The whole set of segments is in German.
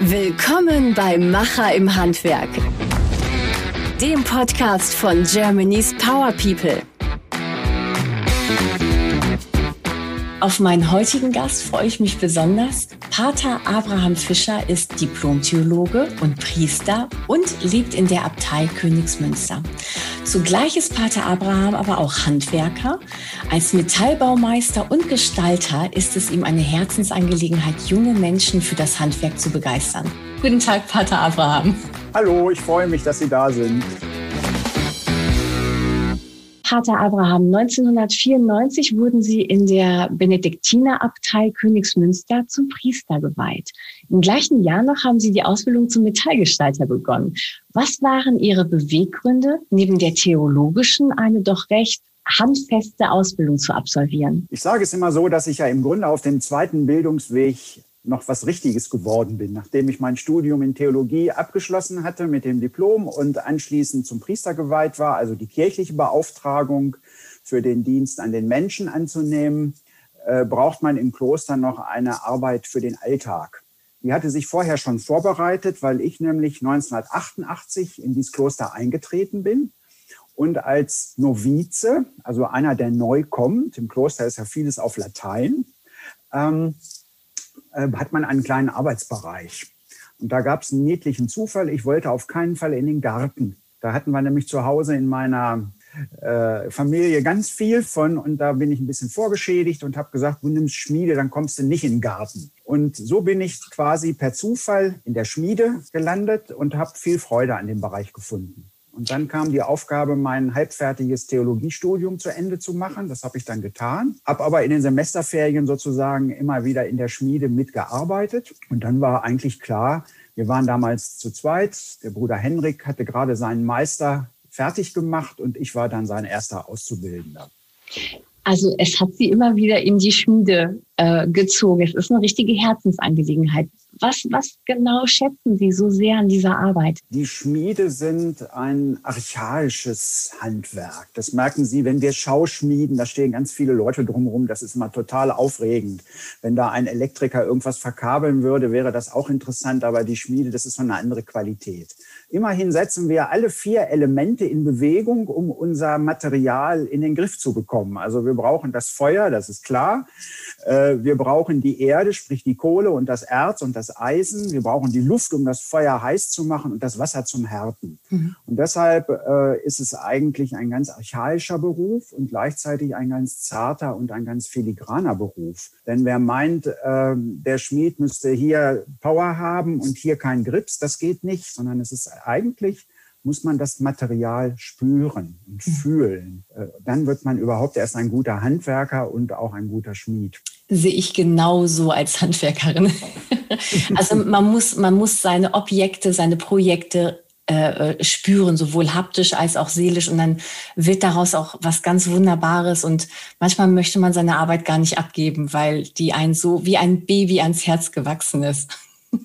Willkommen bei Macher im Handwerk, dem Podcast von Germany's Power People. Auf meinen heutigen Gast freue ich mich besonders. Pater Abraham Fischer ist Diplomtheologe und Priester und lebt in der Abtei Königsmünster. Zugleich ist Pater Abraham aber auch Handwerker. Als Metallbaumeister und Gestalter ist es ihm eine Herzensangelegenheit, junge Menschen für das Handwerk zu begeistern. Guten Tag, Pater Abraham. Hallo, ich freue mich, dass Sie da sind. Pater Abraham, 1994 wurden Sie in der Benediktinerabtei Königsmünster zum Priester geweiht. Im gleichen Jahr noch haben Sie die Ausbildung zum Metallgestalter begonnen. Was waren Ihre Beweggründe, neben der theologischen eine doch recht handfeste Ausbildung zu absolvieren? Ich sage es immer so, dass ich ja im Grunde auf dem zweiten Bildungsweg noch was Richtiges geworden bin, nachdem ich mein Studium in Theologie abgeschlossen hatte mit dem Diplom und anschließend zum Priester geweiht war, also die kirchliche Beauftragung für den Dienst an den Menschen anzunehmen, äh, braucht man im Kloster noch eine Arbeit für den Alltag. Die hatte sich vorher schon vorbereitet, weil ich nämlich 1988 in dieses Kloster eingetreten bin und als Novize, also einer, der neu kommt, im Kloster ist ja vieles auf Latein, ähm, äh, hat man einen kleinen Arbeitsbereich. Und da gab es einen niedlichen Zufall. Ich wollte auf keinen Fall in den Garten. Da hatten wir nämlich zu Hause in meiner äh, Familie ganz viel von und da bin ich ein bisschen vorgeschädigt und habe gesagt, du nimmst Schmiede, dann kommst du nicht in den Garten. Und so bin ich quasi per Zufall in der Schmiede gelandet und habe viel Freude an dem Bereich gefunden. Und dann kam die Aufgabe, mein halbfertiges Theologiestudium zu Ende zu machen. Das habe ich dann getan. Habe aber in den Semesterferien sozusagen immer wieder in der Schmiede mitgearbeitet. Und dann war eigentlich klar, wir waren damals zu zweit. Der Bruder Henrik hatte gerade seinen Meister fertig gemacht und ich war dann sein erster Auszubildender. Also es hat sie immer wieder in die Schmiede äh, gezogen. Es ist eine richtige Herzensangelegenheit. Was, was genau schätzen Sie so sehr an dieser Arbeit? Die Schmiede sind ein archaisches Handwerk. Das merken Sie, wenn wir Schauschmieden, da stehen ganz viele Leute drumherum. Das ist immer total aufregend. Wenn da ein Elektriker irgendwas verkabeln würde, wäre das auch interessant. Aber die Schmiede, das ist so eine andere Qualität. Immerhin setzen wir alle vier Elemente in Bewegung, um unser Material in den Griff zu bekommen. Also wir brauchen das Feuer, das ist klar. Äh, wir brauchen die Erde, sprich die Kohle und das Erz und das Eisen. Wir brauchen die Luft, um das Feuer heiß zu machen und das Wasser zum Härten. Mhm. Und deshalb äh, ist es eigentlich ein ganz archaischer Beruf und gleichzeitig ein ganz zarter und ein ganz filigraner Beruf. Denn wer meint, äh, der Schmied müsste hier Power haben und hier kein Grips, das geht nicht, sondern es ist eigentlich muss man das Material spüren und mhm. fühlen. Äh, dann wird man überhaupt erst ein guter Handwerker und auch ein guter Schmied. Sehe ich genauso als Handwerkerin. also man muss, man muss seine Objekte, seine Projekte äh, äh, spüren, sowohl haptisch als auch seelisch. Und dann wird daraus auch was ganz Wunderbares. Und manchmal möchte man seine Arbeit gar nicht abgeben, weil die ein so wie ein Baby ans Herz gewachsen ist.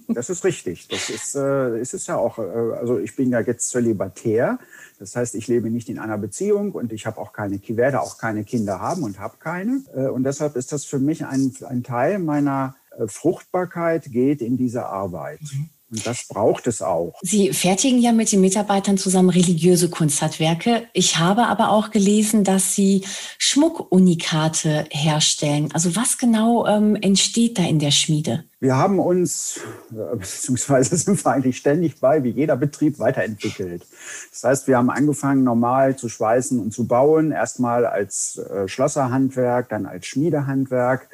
Das ist richtig. Das ist, äh, ist es ja auch. Äh, also ich bin ja jetzt zölibatär. Das heißt, ich lebe nicht in einer Beziehung und ich habe auch keine, werde auch keine Kinder haben und habe keine. Äh, und deshalb ist das für mich ein, ein Teil meiner äh, Fruchtbarkeit geht in diese Arbeit. Mhm. Und das braucht es auch. Sie fertigen ja mit den Mitarbeitern zusammen religiöse Kunsthandwerke. Ich habe aber auch gelesen, dass Sie Schmuckunikate herstellen. Also was genau ähm, entsteht da in der Schmiede? Wir haben uns, äh, beziehungsweise sind wir eigentlich ständig bei, wie jeder Betrieb weiterentwickelt. Das heißt, wir haben angefangen, normal zu schweißen und zu bauen. Erstmal als äh, Schlosserhandwerk, dann als Schmiedehandwerk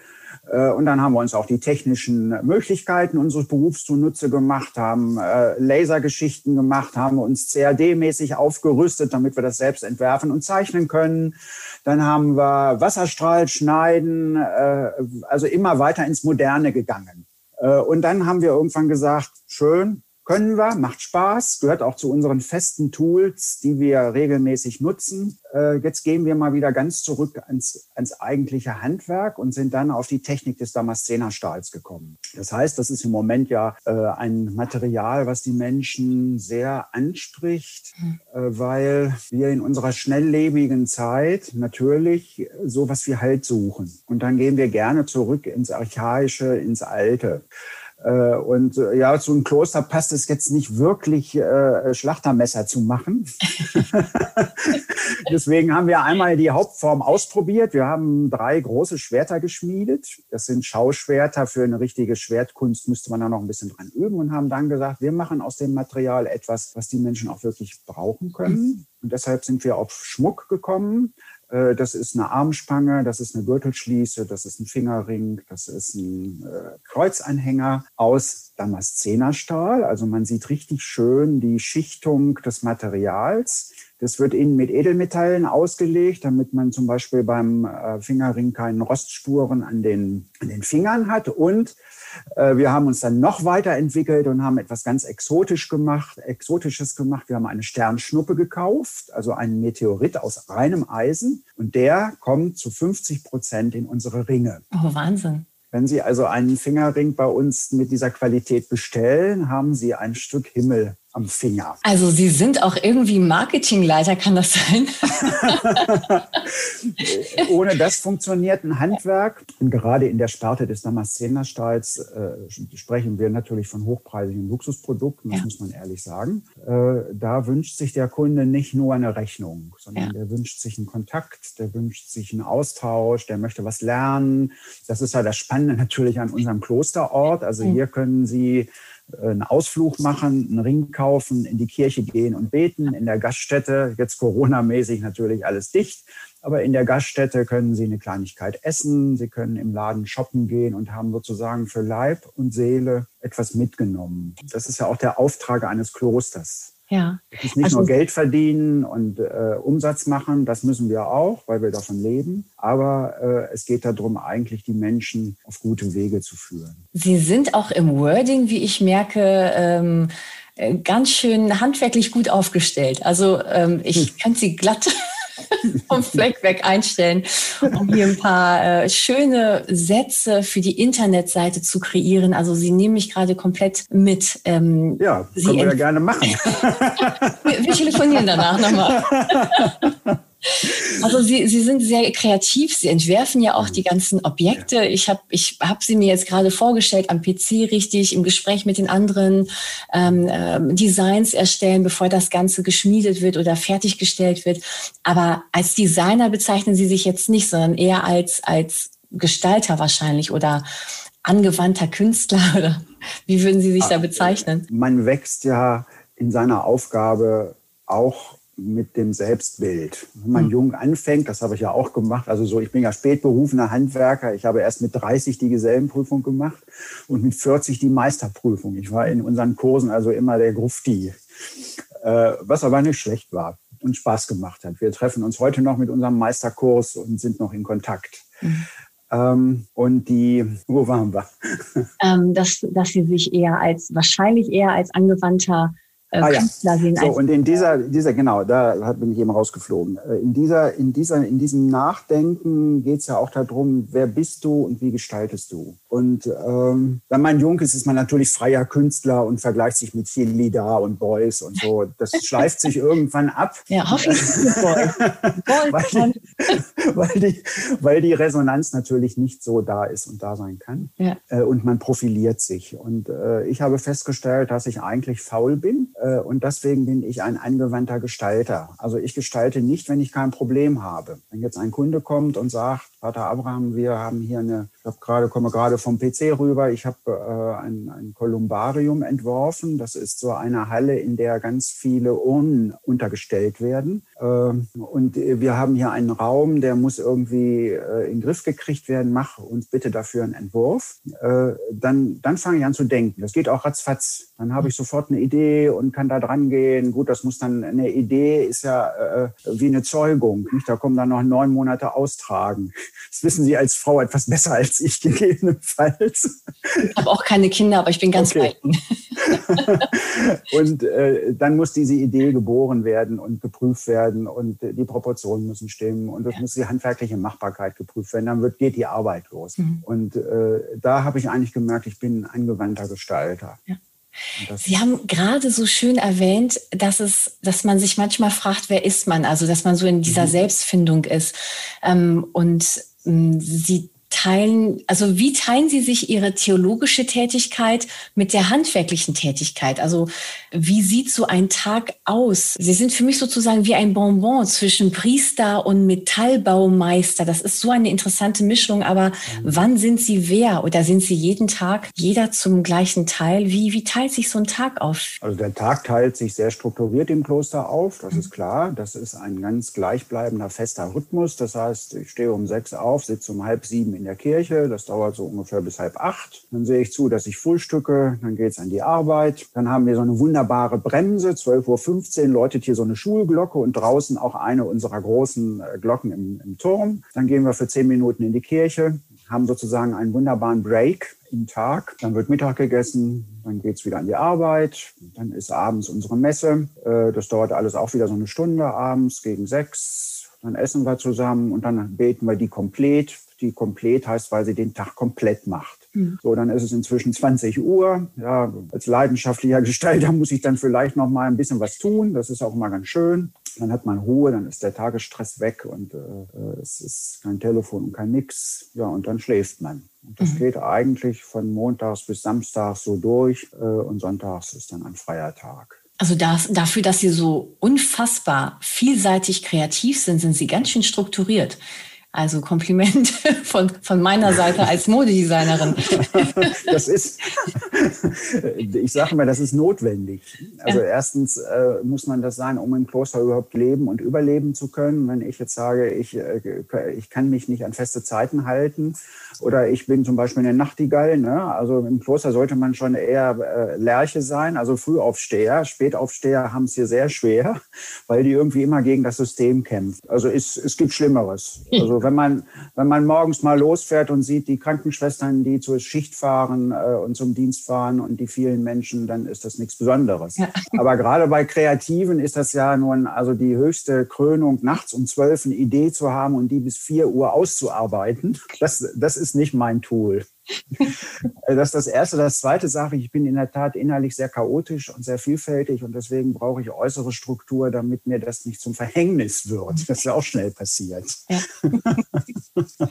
und dann haben wir uns auch die technischen Möglichkeiten unseres Berufs zunutze gemacht, haben äh, Lasergeschichten gemacht, haben uns CAD-mäßig aufgerüstet, damit wir das selbst entwerfen und zeichnen können. Dann haben wir Wasserstrahl schneiden, äh, also immer weiter ins Moderne gegangen. Und dann haben wir irgendwann gesagt, schön, können wir, macht Spaß, gehört auch zu unseren festen Tools, die wir regelmäßig nutzen. Äh, jetzt gehen wir mal wieder ganz zurück ans, ans eigentliche Handwerk und sind dann auf die Technik des Damaszenerstahls gekommen. Das heißt, das ist im Moment ja äh, ein Material, was die Menschen sehr anspricht, hm. äh, weil wir in unserer schnelllebigen Zeit natürlich sowas wie Halt suchen. Und dann gehen wir gerne zurück ins Archaische, ins Alte. Äh, und äh, ja, zu einem Kloster passt es jetzt nicht wirklich, äh, Schlachtermesser zu machen. Deswegen haben wir einmal die Hauptform ausprobiert. Wir haben drei große Schwerter geschmiedet. Das sind Schauschwerter. Für eine richtige Schwertkunst müsste man da noch ein bisschen dran üben und haben dann gesagt, wir machen aus dem Material etwas, was die Menschen auch wirklich brauchen können. Und deshalb sind wir auf Schmuck gekommen. Äh, das ist eine Armspange, das ist eine Gürtelschließe, das ist ein Fingerring, das ist ein äh, Kreuzanhänger aus Damaszenerstahl. Also man sieht richtig schön die Schichtung des Materials. Das wird innen mit Edelmetallen ausgelegt, damit man zum Beispiel beim äh, Fingerring keine Rostspuren an den, an den Fingern hat. Und wir haben uns dann noch weiterentwickelt und haben etwas ganz exotisch gemacht, exotisches gemacht. Wir haben eine Sternschnuppe gekauft, also einen Meteorit aus reinem Eisen. Und der kommt zu 50 Prozent in unsere Ringe. Oh, Wahnsinn. Wenn Sie also einen Fingerring bei uns mit dieser Qualität bestellen, haben Sie ein Stück Himmel am Finger. Also Sie sind auch irgendwie Marketingleiter, kann das sein? Ohne das funktioniert ein Handwerk. Und gerade in der Sparte des Damaszenerstahls äh, sprechen wir natürlich von hochpreisigen Luxusprodukten, das ja. muss man ehrlich sagen. Äh, da wünscht sich der Kunde nicht nur eine Rechnung, sondern ja. der wünscht sich einen Kontakt, der wünscht sich einen Austausch, der möchte was lernen. Das ist ja das Spannende natürlich an unserem Klosterort. Also hier können Sie einen Ausflug machen, einen Ring kaufen, in die Kirche gehen und beten, in der Gaststätte, jetzt Corona-mäßig natürlich alles dicht, aber in der Gaststätte können Sie eine Kleinigkeit essen, Sie können im Laden shoppen gehen und haben sozusagen für Leib und Seele etwas mitgenommen. Das ist ja auch der Auftrag eines Klosters. Ja. Es ist nicht also, nur Geld verdienen und äh, Umsatz machen, das müssen wir auch, weil wir davon leben. Aber äh, es geht darum, eigentlich die Menschen auf gute Wege zu führen. Sie sind auch im Wording, wie ich merke, ähm, äh, ganz schön handwerklich gut aufgestellt. Also ähm, ich hm. könnte Sie glatt vom Fleck weg einstellen, um hier ein paar äh, schöne Sätze für die Internetseite zu kreieren. Also Sie nehmen mich gerade komplett mit. Ähm, ja, Sie können wir ja gerne machen. wir, wir telefonieren danach nochmal. Also Sie, Sie sind sehr kreativ. Sie entwerfen ja auch die ganzen Objekte. Ich habe ich hab sie mir jetzt gerade vorgestellt am PC richtig, im Gespräch mit den anderen ähm, ähm, Designs erstellen, bevor das Ganze geschmiedet wird oder fertiggestellt wird. Aber als Designer bezeichnen Sie sich jetzt nicht, sondern eher als, als Gestalter wahrscheinlich oder angewandter Künstler oder wie würden Sie sich da bezeichnen? Man wächst ja in seiner Aufgabe auch mit dem Selbstbild. Wenn man mhm. jung anfängt, das habe ich ja auch gemacht, also so, ich bin ja spätberufener Handwerker, ich habe erst mit 30 die Gesellenprüfung gemacht und mit 40 die Meisterprüfung. Ich war in unseren Kursen also immer der Grufti, äh, was aber nicht schlecht war und Spaß gemacht hat. Wir treffen uns heute noch mit unserem Meisterkurs und sind noch in Kontakt. Mhm. Ähm, und die, wo waren wir? Ähm, dass, dass sie sich eher als, wahrscheinlich eher als angewandter äh, ah, Künstler sehen. So, und in dieser, dieser, genau, da bin ich eben rausgeflogen. Äh, in, dieser, in, dieser, in diesem Nachdenken geht es ja auch darum, wer bist du und wie gestaltest du? Und ähm, wenn man jung ist, ist man natürlich freier Künstler und vergleicht sich mit viel Lieder und Boys und so. Das schleift sich irgendwann ab. Ja, hoffentlich. weil, die, weil, die, weil die Resonanz natürlich nicht so da ist und da sein kann. Ja. Äh, und man profiliert sich. Und äh, ich habe festgestellt, dass ich eigentlich faul bin äh, und deswegen bin ich ein angewandter Gestalter. Also ich gestalte nicht, wenn ich kein Problem habe. Wenn jetzt ein Kunde kommt und sagt, Vater Abraham, wir haben hier eine, ich habe gerade, komme gerade vom PC rüber, ich habe äh, ein, ein Kolumbarium entworfen. Das ist so eine Halle, in der ganz viele Urnen untergestellt werden. Äh, und wir haben hier einen Raum, der muss irgendwie äh, in den Griff gekriegt werden. Mach uns bitte dafür einen Entwurf. Äh, dann, dann fange ich an zu denken. Das geht auch ratzfatz. Dann habe ich sofort eine Idee und kann da dran gehen. Gut, das muss dann, eine Idee ist ja äh, wie eine Zeugung. Nicht? Da kommen dann noch neun Monate austragen. Das wissen Sie als Frau etwas besser als ich gegebenenfalls. Ich habe auch keine Kinder, aber ich bin ganz okay. und äh, dann muss diese Idee geboren werden und geprüft werden und äh, die Proportionen müssen stimmen und es ja. muss die handwerkliche Machbarkeit geprüft werden. Dann wird, geht die Arbeit los. Mhm. Und äh, da habe ich eigentlich gemerkt, ich bin ein angewandter Gestalter. Ja. Sie haben gerade so schön erwähnt, dass es, dass man sich manchmal fragt, wer ist man? Also, dass man so in dieser mhm. Selbstfindung ist. Ähm, und ähm, Sie teilen, also wie teilen Sie sich Ihre theologische Tätigkeit mit der handwerklichen Tätigkeit? Also wie sieht so ein Tag aus? Sie sind für mich sozusagen wie ein Bonbon zwischen Priester und Metallbaumeister. Das ist so eine interessante Mischung, aber mhm. wann sind Sie wer? Oder sind Sie jeden Tag jeder zum gleichen Teil? Wie, wie teilt sich so ein Tag auf? Also der Tag teilt sich sehr strukturiert im Kloster auf, das ist klar. Das ist ein ganz gleichbleibender, fester Rhythmus. Das heißt, ich stehe um sechs auf, sitze um halb sieben in der Kirche. Das dauert so ungefähr bis halb acht. Dann sehe ich zu, dass ich frühstücke. Dann geht es an die Arbeit. Dann haben wir so eine wunderbare Bremse. 12.15 Uhr läutet hier so eine Schulglocke und draußen auch eine unserer großen äh, Glocken im, im Turm. Dann gehen wir für zehn Minuten in die Kirche, haben sozusagen einen wunderbaren Break im Tag. Dann wird Mittag gegessen, dann geht es wieder an die Arbeit, dann ist abends unsere Messe. Äh, das dauert alles auch wieder so eine Stunde abends gegen sechs. Dann essen wir zusammen und dann beten wir die komplett. Die komplett heißt, weil sie den Tag komplett macht. Mhm. So, dann ist es inzwischen 20 Uhr. Ja, als leidenschaftlicher Gestalter muss ich dann vielleicht noch mal ein bisschen was tun. Das ist auch mal ganz schön. Dann hat man Ruhe, dann ist der Tagesstress weg und äh, äh es ist kein Telefon und kein Nix. Ja, und dann schläft man. Und das mhm. geht eigentlich von montags bis samstags so durch äh, und sonntags ist dann ein freier Tag. Also das, dafür, dass Sie so unfassbar vielseitig kreativ sind, sind Sie ganz schön strukturiert. Also Kompliment von, von meiner Seite als Modedesignerin. Das ist, ich sage mal, das ist notwendig. Also ja. erstens äh, muss man das sein, um im Kloster überhaupt leben und überleben zu können. Wenn ich jetzt sage, ich, äh, ich kann mich nicht an feste Zeiten halten oder ich bin zum Beispiel eine Nachtigall. Ne? Also im Kloster sollte man schon eher äh, Lerche sein, also Frühaufsteher. Spätaufsteher haben es hier sehr schwer, weil die irgendwie immer gegen das System kämpfen. Also es, es gibt Schlimmeres. Also wenn man, wenn man morgens mal losfährt und sieht die Krankenschwestern, die zur Schicht fahren äh, und zum Dienst fahren und die vielen Menschen, dann ist das nichts Besonderes. Ja. Aber gerade bei Kreativen ist das ja nun also die höchste Krönung, nachts um zwölf eine Idee zu haben und die bis vier Uhr auszuarbeiten. Das, das ist nicht mein Tool. Das ist das Erste. Das Zweite sage ich, ich bin in der Tat innerlich sehr chaotisch und sehr vielfältig und deswegen brauche ich äußere Struktur, damit mir das nicht zum Verhängnis wird. Das ist ja auch schnell passiert. Ja.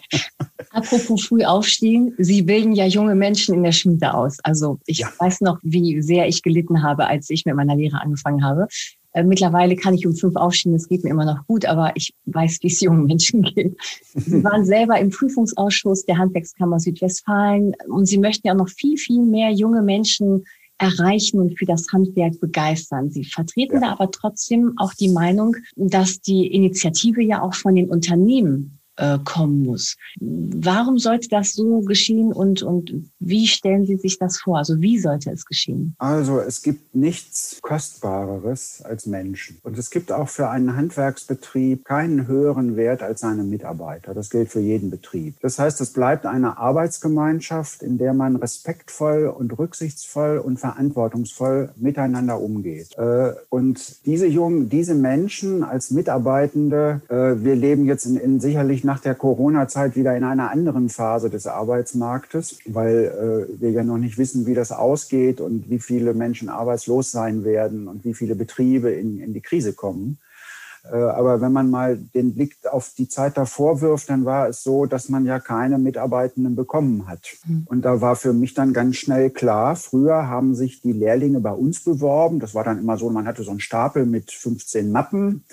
Apropos früh aufstehen, Sie bilden ja junge Menschen in der Schmiede aus. Also ich ja. weiß noch, wie sehr ich gelitten habe, als ich mit meiner Lehre angefangen habe. Äh, mittlerweile kann ich um fünf aufstehen, das geht mir immer noch gut, aber ich weiß, wie es jungen Menschen geht. Sie waren selber im Prüfungsausschuss der Handwerkskammer Südwestfalen und Sie möchten ja noch viel, viel mehr junge Menschen erreichen und für das Handwerk begeistern. Sie vertreten ja. da aber trotzdem auch die Meinung, dass die Initiative ja auch von den Unternehmen äh, kommen muss. Warum sollte das so geschehen und, und wie stellen Sie sich das vor? Also wie sollte es geschehen? Also es gibt nichts Kostbareres als Menschen. Und es gibt auch für einen Handwerksbetrieb keinen höheren Wert als seine Mitarbeiter. Das gilt für jeden Betrieb. Das heißt, es bleibt eine Arbeitsgemeinschaft, in der man respektvoll und rücksichtsvoll und verantwortungsvoll miteinander umgeht. Äh, und diese jungen, diese Menschen als Mitarbeitende, äh, wir leben jetzt in, in sicherlich nach der Corona-Zeit wieder in einer anderen Phase des Arbeitsmarktes, weil äh, wir ja noch nicht wissen, wie das ausgeht und wie viele Menschen arbeitslos sein werden und wie viele Betriebe in, in die Krise kommen. Äh, aber wenn man mal den Blick auf die Zeit davor wirft, dann war es so, dass man ja keine Mitarbeitenden bekommen hat. Mhm. Und da war für mich dann ganz schnell klar, früher haben sich die Lehrlinge bei uns beworben. Das war dann immer so, man hatte so einen Stapel mit 15 Mappen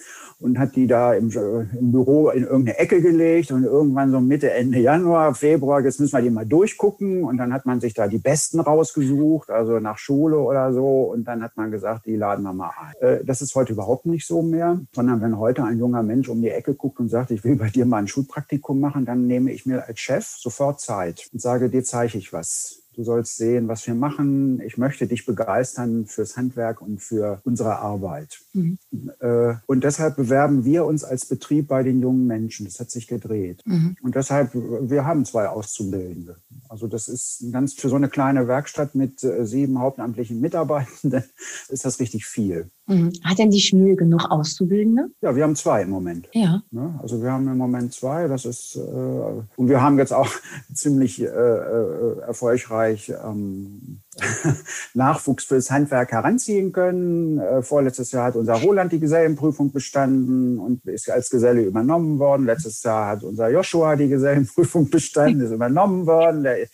und hat die da im, äh, im, Büro in irgendeine Ecke gelegt und irgendwann so Mitte, Ende Januar, Februar, jetzt müssen wir die mal durchgucken und dann hat man sich da die Besten rausgesucht, also nach Schule oder so und dann hat man gesagt, die laden wir mal ein. Äh, das ist heute überhaupt nicht so mehr, sondern wenn heute ein junger Mensch um die Ecke guckt und sagt, ich will bei dir mal ein Schulpraktikum machen, dann nehme ich mir als Chef sofort Zeit und sage, dir zeige ich was Du sollst sehen, was wir machen. Ich möchte dich begeistern fürs Handwerk und für unsere Arbeit. Mhm. Äh, und deshalb bewerben wir uns als Betrieb bei den jungen Menschen. Das hat sich gedreht. Mhm. Und deshalb, wir haben zwei Auszubildende. Also das ist ganz für so eine kleine Werkstatt mit äh, sieben hauptamtlichen Mitarbeitenden ist das richtig viel. Mhm. Hat denn die Schmiede genug Auszubildende? Ja, wir haben zwei im Moment. Ja. Ne? Also wir haben im Moment zwei. Das ist äh, und wir haben jetzt auch ziemlich äh, erfolgreich ähm, Nachwuchs fürs Handwerk heranziehen können. Äh, vorletztes Jahr hat unser Roland die Gesellenprüfung bestanden und ist als Geselle übernommen worden. Letztes Jahr hat unser Joshua die Gesellenprüfung bestanden, ist übernommen worden. Der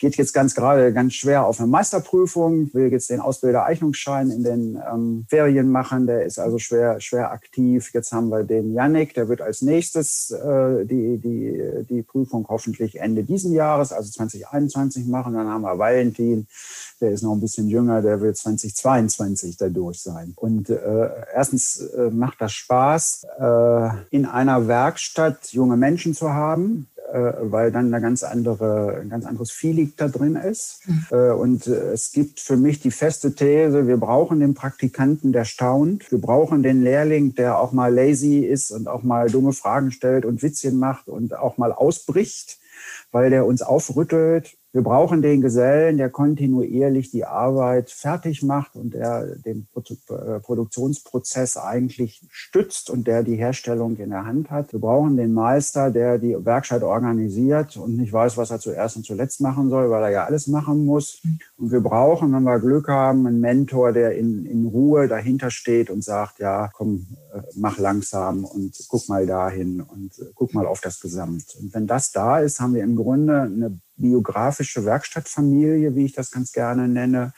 geht jetzt ganz gerade ganz schwer auf eine Meisterprüfung, will jetzt den Ausbilder-Eignungsschein in den ähm, Ferien machen. Der ist also schwer, schwer aktiv. Jetzt haben wir den Yannick, der wird als nächstes äh, die, die, die Prüfung hoffentlich Ende diesen Jahres, also 2021 machen. Dann haben wir Valentin, der ist noch ein bisschen jünger, der will 2022 da durch sein. Und äh, erstens äh, macht das Spaß, äh, in einer Werkstatt junge Menschen zu haben, äh, weil dann eine ganz andere, ein ganz anderes Feeling da drin ist. Mhm. Äh, und äh, es gibt für mich die feste These, wir brauchen den Praktikanten, der staunt. Wir brauchen den Lehrling, der auch mal lazy ist und auch mal dumme Fragen stellt und Witzchen macht und auch mal ausbricht, weil der uns aufrüttelt wir brauchen den Gesellen, der kontinuierlich die Arbeit fertig macht und der den äh, Produktionsprozess eigentlich stützt und der die Herstellung in der Hand hat. Wir brauchen den Meister, der die Werkstatt organisiert und nicht weiß, was er zuerst und zuletzt machen soll, weil er ja alles machen muss. Und wir brauchen, wenn wir Glück haben, einen Mentor, der in, in Ruhe dahinter steht und sagt, ja, komm, äh, mach langsam und guck mal dahin und äh, guck mal auf das Gesamt. Und wenn das da ist, haben wir im Grunde eine biografische Werkstattfamilie, wie ich das ganz gerne nenne,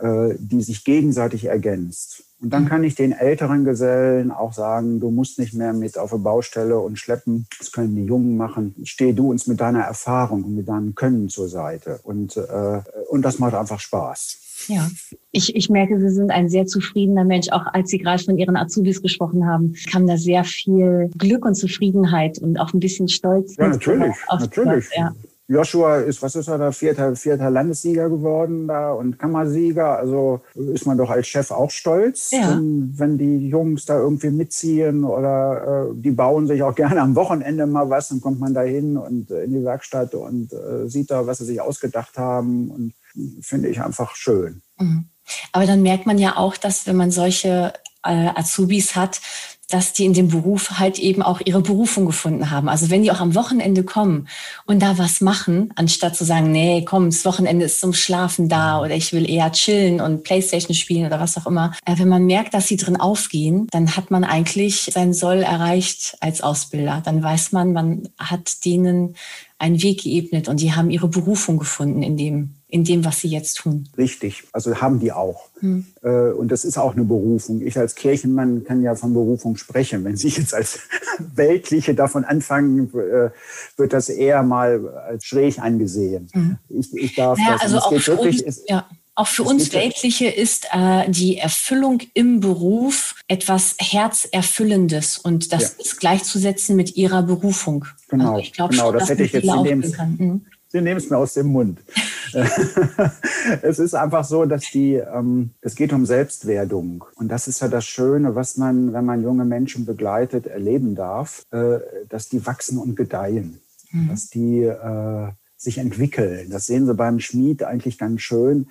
äh, die sich gegenseitig ergänzt. Und dann kann ich den älteren Gesellen auch sagen, du musst nicht mehr mit auf eine Baustelle und schleppen. Das können die Jungen machen. Steh du uns mit deiner Erfahrung und mit deinem Können zur Seite. Und, äh, und das macht einfach Spaß. Ja, ich, ich merke, Sie sind ein sehr zufriedener Mensch. Auch als Sie gerade von Ihren Azubis gesprochen haben, kam da sehr viel Glück und Zufriedenheit und auch ein bisschen Stolz. Ja, natürlich, natürlich. ja. Joshua ist, was ist er da, vierter, vierter Landessieger geworden da und Kammersieger. Also ist man doch als Chef auch stolz, ja. wenn, wenn, die Jungs da irgendwie mitziehen oder äh, die bauen sich auch gerne am Wochenende mal was, dann kommt man da hin und äh, in die Werkstatt und äh, sieht da, was sie sich ausgedacht haben und finde ich einfach schön. Mhm. Aber dann merkt man ja auch, dass wenn man solche äh, Azubis hat, dass die in dem Beruf halt eben auch ihre Berufung gefunden haben. Also wenn die auch am Wochenende kommen und da was machen, anstatt zu sagen, nee, komm, das Wochenende ist zum Schlafen da oder ich will eher chillen und Playstation spielen oder was auch immer. Äh, wenn man merkt, dass sie drin aufgehen, dann hat man eigentlich sein Soll erreicht als Ausbilder. Dann weiß man, man hat denen einen Weg geebnet und die haben ihre Berufung gefunden in dem, in dem, was sie jetzt tun. Richtig, also haben die auch. Hm. Äh, und das ist auch eine Berufung. Ich als Kirchenmann kann ja von Berufung sprechen. Wenn Sie jetzt als Weltliche davon anfangen, äh, wird das eher mal als schräg angesehen. Hm. Ich, ich darf naja, das. Also auch für wirklich, uns, ja. Auch für uns Weltliche ist äh, die Erfüllung im Beruf etwas Herzerfüllendes und das ja. ist gleichzusetzen mit ihrer Berufung. Genau, also ich glaub, genau, das hätte ich jetzt in dem. Sie nehmen es mir aus dem Mund. es ist einfach so, dass die, ähm, es geht um Selbstwerdung. Und das ist ja das Schöne, was man, wenn man junge Menschen begleitet, erleben darf, äh, dass die wachsen und gedeihen. Mhm. Dass die äh, sich entwickeln. Das sehen Sie beim Schmied eigentlich ganz schön.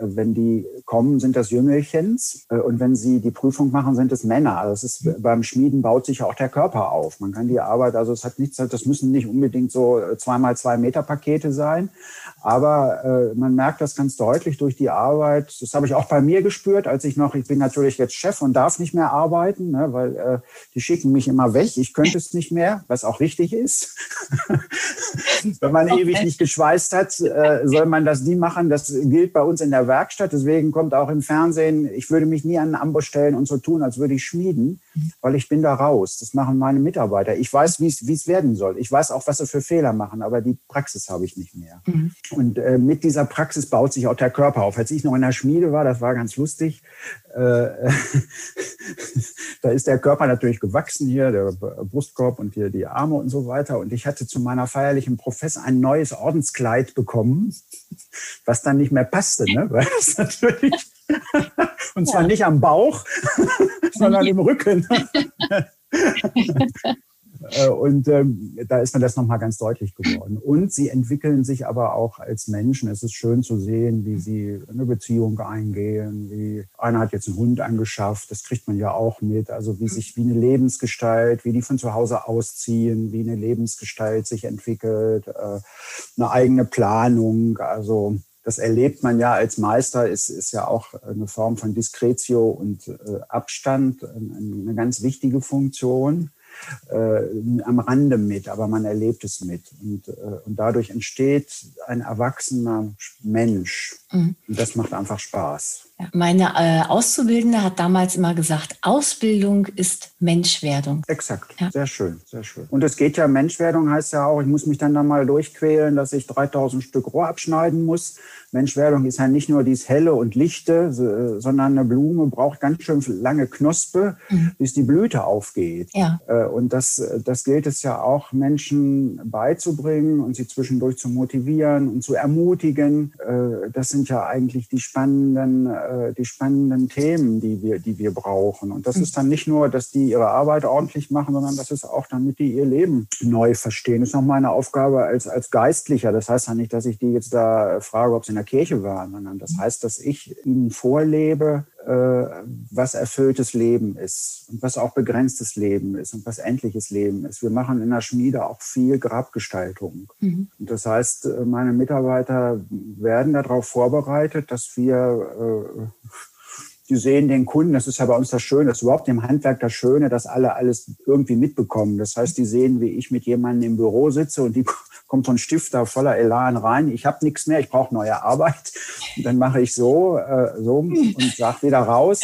Äh, wenn die kommen, sind das Jüngelchens. Äh, und wenn sie die Prüfung machen, sind es Männer. Also es ist, beim Schmieden baut sich auch der Körper auf. Man kann die Arbeit, also es hat nichts, das müssen nicht unbedingt so äh, zweimal zwei Meter Pakete sein. Aber äh, man merkt das ganz deutlich durch die Arbeit. Das habe ich auch bei mir gespürt, als ich noch, ich bin natürlich jetzt Chef und darf nicht mehr arbeiten, ne, weil äh, die schicken mich immer weg. Ich könnte es nicht mehr, was auch richtig ist. Wenn man okay. ewig nicht geschweißt hat, äh, soll man das nie machen. Das gilt bei uns in der Werkstatt. Deswegen kommt auch im Fernsehen, ich würde mich nie an einen Amboss stellen und so tun, als würde ich schmieden, weil ich bin da raus. Das machen meine Mitarbeiter. Ich weiß, wie es werden soll. Ich weiß auch, was sie für Fehler machen, aber die Praxis habe ich nicht mehr. Mhm. Und äh, mit dieser Praxis baut sich auch der Körper auf. Als ich noch in der Schmiede war, das war ganz lustig, äh, da ist der Körper natürlich gewachsen hier, der Brustkorb und hier die Arme und so weiter. Und ich hatte zu meiner feierlichen Professor ein neues Ordenskleid bekommen, was dann nicht mehr passte, ne? weil das natürlich und zwar ja. nicht am Bauch, sondern im Rücken. Äh, und ähm, da ist mir das nochmal ganz deutlich geworden. Und sie entwickeln sich aber auch als Menschen. Es ist schön zu sehen, wie sie eine Beziehung eingehen. Wie einer hat jetzt einen Hund angeschafft, das kriegt man ja auch mit. Also wie sich wie eine Lebensgestalt, wie die von zu Hause ausziehen, wie eine Lebensgestalt sich entwickelt, äh, eine eigene Planung. Also das erlebt man ja als Meister, ist, ist ja auch eine Form von Diskretio und äh, Abstand, eine ganz wichtige Funktion äh, am Rande mit, aber man erlebt es mit. Und, äh, und dadurch entsteht ein erwachsener Mensch. Mhm. Und das macht einfach Spaß. Meine äh, Auszubildende hat damals immer gesagt, Ausbildung ist Menschwerdung. Exakt, ja. sehr schön, sehr schön. Und es geht ja, Menschwerdung heißt ja auch, ich muss mich dann da mal durchquälen, dass ich 3000 Stück Rohr abschneiden muss. Menschwerdung ist ja nicht nur dies Helle und Lichte, so, sondern eine Blume braucht ganz schön lange Knospe, mhm. bis die Blüte aufgeht. Ja. Äh, und das, das gilt es ja auch, Menschen beizubringen und sie zwischendurch zu motivieren und zu ermutigen. Äh, das sind ja eigentlich die spannenden äh, die spannenden Themen, die wir, die wir brauchen. Und das hm. ist dann nicht nur, dass die ihre Arbeit ordentlich machen, sondern das ist auch, damit die ihr Leben neu verstehen. Das ist noch meine Aufgabe als, als Geistlicher. Das heißt ja nicht, dass ich die jetzt da frage, ob sie in der Kirche waren, sondern das hm. heißt, dass ich ihnen vorlebe, was erfülltes Leben ist und was auch begrenztes Leben ist und was endliches Leben ist. Wir machen in der Schmiede auch viel Grabgestaltung. Mhm. Das heißt, äh, meine Mitarbeiter werden darauf vorbereitet, dass wir äh, die sehen den Kunden, das ist ja bei uns das Schöne, das ist überhaupt im Handwerk das Schöne, dass alle alles irgendwie mitbekommen. Das heißt, die sehen, wie ich mit jemandem im Büro sitze und die kommt so ein Stifter voller Elan rein. Ich habe nichts mehr, ich brauche neue Arbeit. Und dann mache ich so, äh, so und sage wieder raus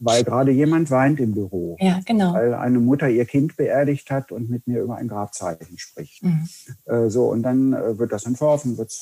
weil gerade jemand weint im Büro. Ja, genau. Weil eine Mutter ihr Kind beerdigt hat und mit mir über ein Grabzeichen spricht. Mhm. Äh, so, und dann äh, wird das entworfen, wird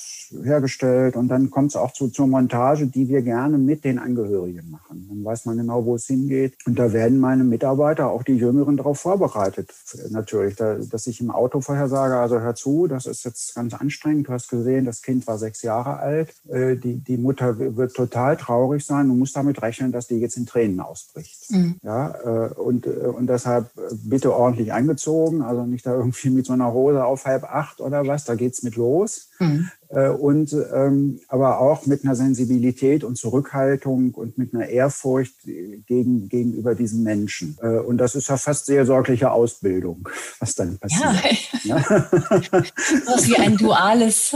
hergestellt und dann kommt es auch zu, zur Montage, die wir gerne mit den Angehörigen machen. Dann weiß man genau, wo es hingeht. Und da werden meine Mitarbeiter, auch die Jüngeren, darauf vorbereitet. Natürlich, da, dass ich im Auto vorher sage, also hör zu, das ist jetzt ganz anstrengend. Du hast gesehen, das Kind war sechs Jahre alt. Äh, die, die Mutter wird total traurig sein. Du musst damit rechnen, dass die jetzt in Tränen ausbricht. Mhm. Ja, äh, und, äh, und deshalb bitte ordentlich angezogen, also nicht da irgendwie mit so einer Hose auf halb acht oder was, da geht's mit los. Mhm. Äh, und ähm, aber auch mit einer Sensibilität und Zurückhaltung und mit einer Ehrfurcht gegen, gegenüber diesen Menschen. Äh, und das ist ja fast sehr sorgliche Ausbildung, was dann passiert. Ja, ja. was wie ein duales.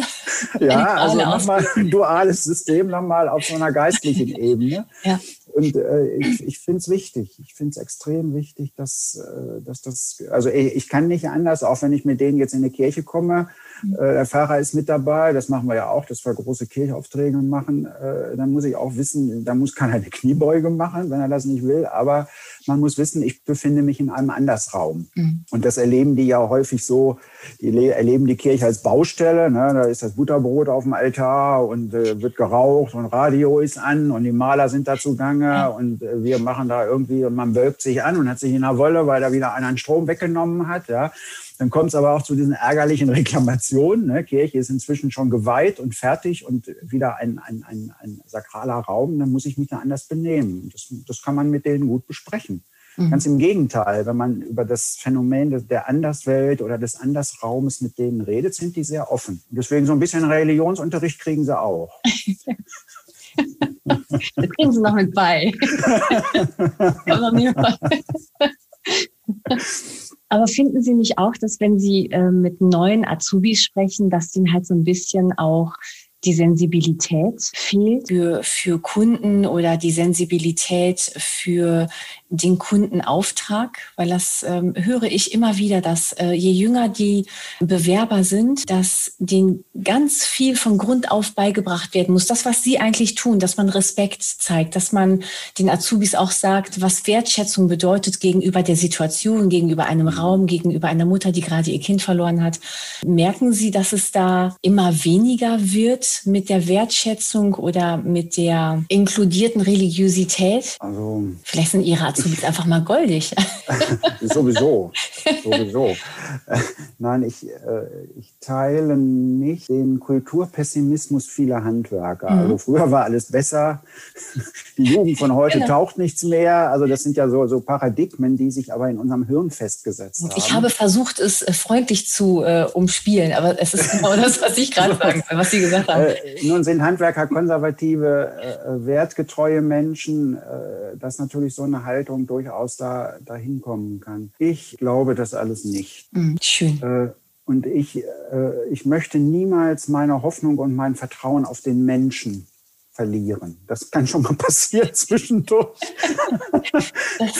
Ja, also nochmal ein duales System nochmal auf so einer geistlichen Ebene. Ja. Und äh, ich, ich finde es wichtig. Ich finde es extrem wichtig, dass, äh, dass das, also ich, ich kann nicht anders, auch wenn ich mit denen jetzt in die Kirche komme, äh, der Pfarrer ist mit dabei, das machen wir ja auch, dass wir große Kirchaufträge machen. Äh, dann muss ich auch wissen, da muss keiner eine Kniebeuge machen, wenn er das nicht will. Aber man muss wissen, ich befinde mich in einem Andersraum. Mhm. Und das erleben die ja häufig so, die erleben die Kirche als Baustelle. Ne? Da ist das Butterbrot auf dem Altar und äh, wird geraucht und Radio ist an und die Maler sind da zugange und äh, wir machen da irgendwie und man wölbt sich an und hat sich in der Wolle, weil da wieder einer einen Strom weggenommen hat. Ja? Dann kommt es aber auch zu diesen ärgerlichen Reklamationen. Ne? Kirche ist inzwischen schon geweiht und fertig und wieder ein, ein, ein, ein sakraler Raum. Dann muss ich mich da anders benehmen. Das, das kann man mit denen gut besprechen. Mhm. Ganz im Gegenteil, wenn man über das Phänomen der Anderswelt oder des Andersraumes mit denen redet, sind die sehr offen. Deswegen so ein bisschen Religionsunterricht kriegen sie auch. das kriegen sie noch mit bei. Aber finden Sie nicht auch, dass wenn Sie äh, mit neuen Azubis sprechen, dass ihnen halt so ein bisschen auch die Sensibilität fehlt für, für Kunden oder die Sensibilität für den Kundenauftrag, weil das ähm, höre ich immer wieder, dass äh, je jünger die Bewerber sind, dass denen ganz viel von Grund auf beigebracht werden muss. Das, was sie eigentlich tun, dass man Respekt zeigt, dass man den Azubis auch sagt, was Wertschätzung bedeutet gegenüber der Situation, gegenüber einem Raum, gegenüber einer Mutter, die gerade ihr Kind verloren hat. Merken Sie, dass es da immer weniger wird mit der Wertschätzung oder mit der inkludierten Religiosität? Also, Vielleicht sind Ihre du bist einfach mal goldig. sowieso, sowieso. Nein, ich, äh, ich teile nicht den Kulturpessimismus vieler Handwerker. Mhm. Also früher war alles besser. Die Jugend von heute genau. taucht nichts mehr. Also das sind ja so, so Paradigmen, die sich aber in unserem Hirn festgesetzt haben. Ich habe versucht, es äh, freundlich zu äh, umspielen, aber es ist genau das, was ich gerade sagen was Sie gesagt haben. Äh, nun sind Handwerker konservative, äh, wertgetreue Menschen. Äh, das ist natürlich so eine Haltung durchaus da dahin kommen kann. Ich glaube das alles nicht. Mhm, schön. Äh, und ich, äh, ich möchte niemals meine Hoffnung und mein Vertrauen auf den Menschen verlieren. Das kann schon mal passieren zwischendurch. Das,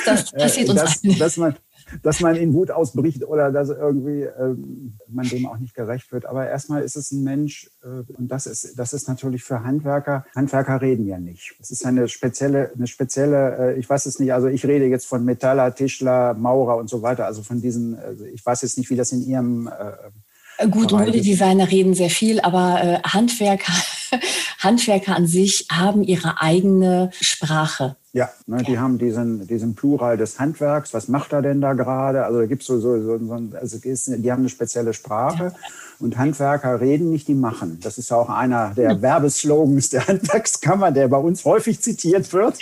das passiert uns dass, dass man, dass man in Wut ausbricht oder dass irgendwie ähm, man dem auch nicht gerecht wird. Aber erstmal ist es ein Mensch äh, und das ist, das ist natürlich für Handwerker. Handwerker reden ja nicht. Es ist eine spezielle, eine spezielle, äh, ich weiß es nicht, also ich rede jetzt von Metaller, Tischler, Maurer und so weiter. Also von diesen, also ich weiß jetzt nicht, wie das in Ihrem äh, Gut, Modedesigner reden sehr viel, aber äh, Handwerker, Handwerker an sich haben ihre eigene Sprache. Ja, ne, die haben diesen, diesen Plural des Handwerks. Was macht er denn da gerade? Also da gibt's so, so, so, so also die haben eine spezielle Sprache. Ja. Und Handwerker reden nicht, die machen. Das ist auch einer der ja. Werbeslogans der Handwerkskammer, der bei uns häufig zitiert wird.